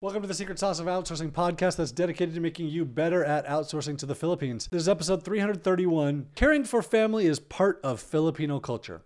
Welcome to the Secret Sauce of Outsourcing podcast that's dedicated to making you better at outsourcing to the Philippines. This is episode 331 Caring for Family is Part of Filipino Culture.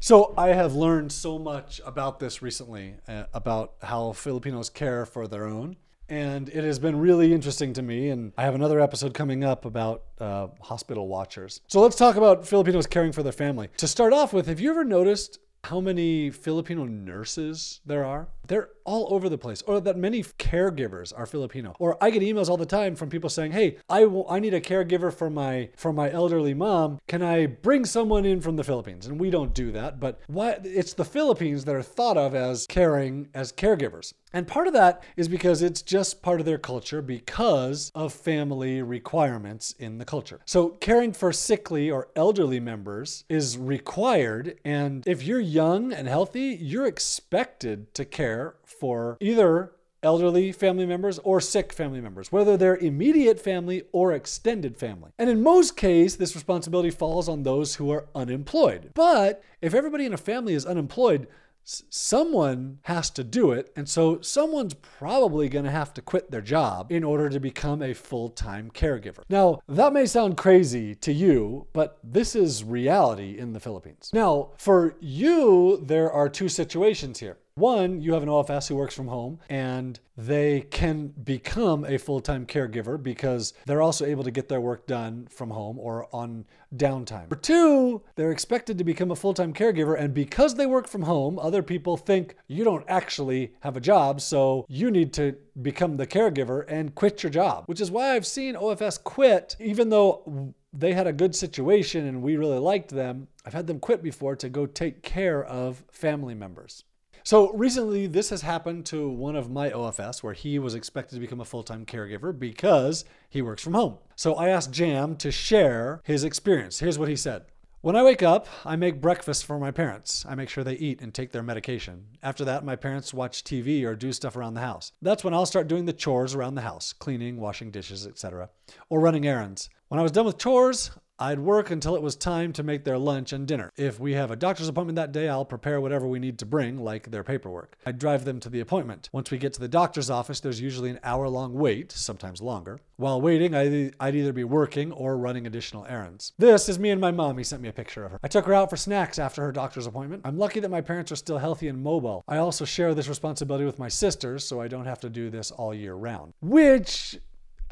So, I have learned so much about this recently uh, about how Filipinos care for their own. And it has been really interesting to me. And I have another episode coming up about uh, hospital watchers. So, let's talk about Filipinos caring for their family. To start off with, have you ever noticed how many Filipino nurses there are. They're all over the place, or that many caregivers are Filipino. Or I get emails all the time from people saying, "Hey, I, w- I need a caregiver for my for my elderly mom. Can I bring someone in from the Philippines?" And we don't do that, but why? It's the Philippines that are thought of as caring as caregivers. And part of that is because it's just part of their culture because of family requirements in the culture. So, caring for sickly or elderly members is required. And if you're young and healthy, you're expected to care for either elderly family members or sick family members, whether they're immediate family or extended family. And in most cases, this responsibility falls on those who are unemployed. But if everybody in a family is unemployed, someone has to do it. And so someone's probably going to have to quit their job in order to become a full time caregiver. Now, that may sound crazy to you, but this is reality in the Philippines. Now, for you, there are two situations here. One, you have an OFS who works from home and they can become a full time caregiver because they're also able to get their work done from home or on downtime. Or two, they're expected to become a full time caregiver, and because they work from home, other people think you don't actually have a job, so you need to become the caregiver and quit your job, which is why I've seen OFS quit, even though they had a good situation and we really liked them. I've had them quit before to go take care of family members. So recently, this has happened to one of my OFS where he was expected to become a full time caregiver because he works from home. So I asked Jam to share his experience. Here's what he said. When I wake up, I make breakfast for my parents. I make sure they eat and take their medication. After that, my parents watch TV or do stuff around the house. That's when I'll start doing the chores around the house cleaning, washing dishes, etc., or running errands. When I was done with chores, I'd work until it was time to make their lunch and dinner. If we have a doctor's appointment that day, I'll prepare whatever we need to bring, like their paperwork. I'd drive them to the appointment. Once we get to the doctor's office, there's usually an hour long wait, sometimes longer. While waiting, I'd either be working or running additional errands. This is me and my mom. He sent me a picture of her. I took her out for snacks after her doctor's appointment. I'm lucky that my parents are still healthy and mobile. I also share this responsibility with my sisters, so I don't have to do this all year round. Which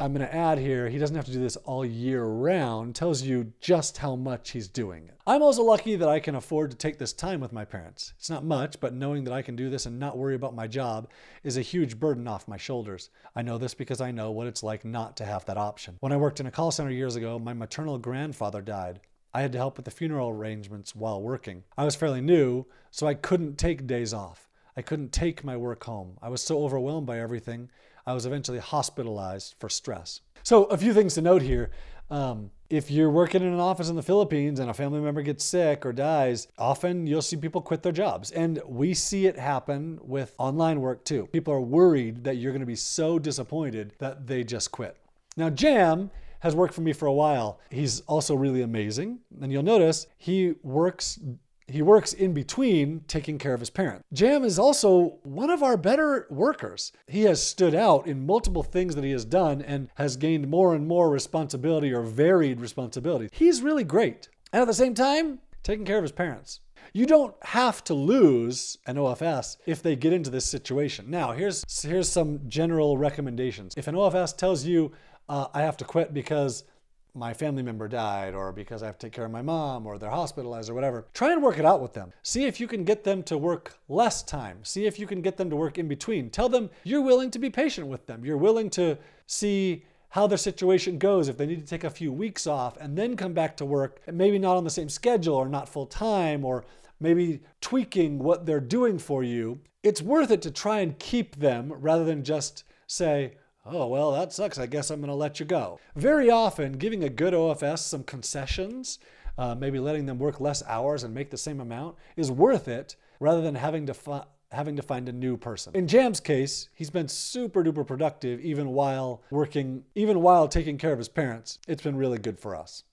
I'm going to add here, he doesn't have to do this all year round, tells you just how much he's doing it. I'm also lucky that I can afford to take this time with my parents. It's not much, but knowing that I can do this and not worry about my job is a huge burden off my shoulders. I know this because I know what it's like not to have that option. When I worked in a call center years ago, my maternal grandfather died. I had to help with the funeral arrangements while working. I was fairly new, so I couldn't take days off. I couldn't take my work home. I was so overwhelmed by everything I was eventually hospitalized for stress. So, a few things to note here. Um, if you're working in an office in the Philippines and a family member gets sick or dies, often you'll see people quit their jobs. And we see it happen with online work too. People are worried that you're going to be so disappointed that they just quit. Now, Jam has worked for me for a while. He's also really amazing. And you'll notice he works he works in between taking care of his parents. Jam is also one of our better workers. He has stood out in multiple things that he has done and has gained more and more responsibility or varied responsibility. He's really great. And at the same time, taking care of his parents. You don't have to lose an OFS if they get into this situation. Now, here's here's some general recommendations. If an OFS tells you, uh, "I have to quit because my family member died or because I have to take care of my mom or they're hospitalized or whatever. Try and work it out with them. See if you can get them to work less time. See if you can get them to work in between. Tell them you're willing to be patient with them. You're willing to see how their situation goes if they need to take a few weeks off and then come back to work maybe not on the same schedule or not full time or maybe tweaking what they're doing for you. It's worth it to try and keep them rather than just say, oh, well, that sucks. I guess I'm going to let you go. Very often, giving a good OFS some concessions, uh, maybe letting them work less hours and make the same amount, is worth it rather than having to fi- having to find a new person. In Jam's case, he's been super duper productive even while working, even while taking care of his parents. It's been really good for us.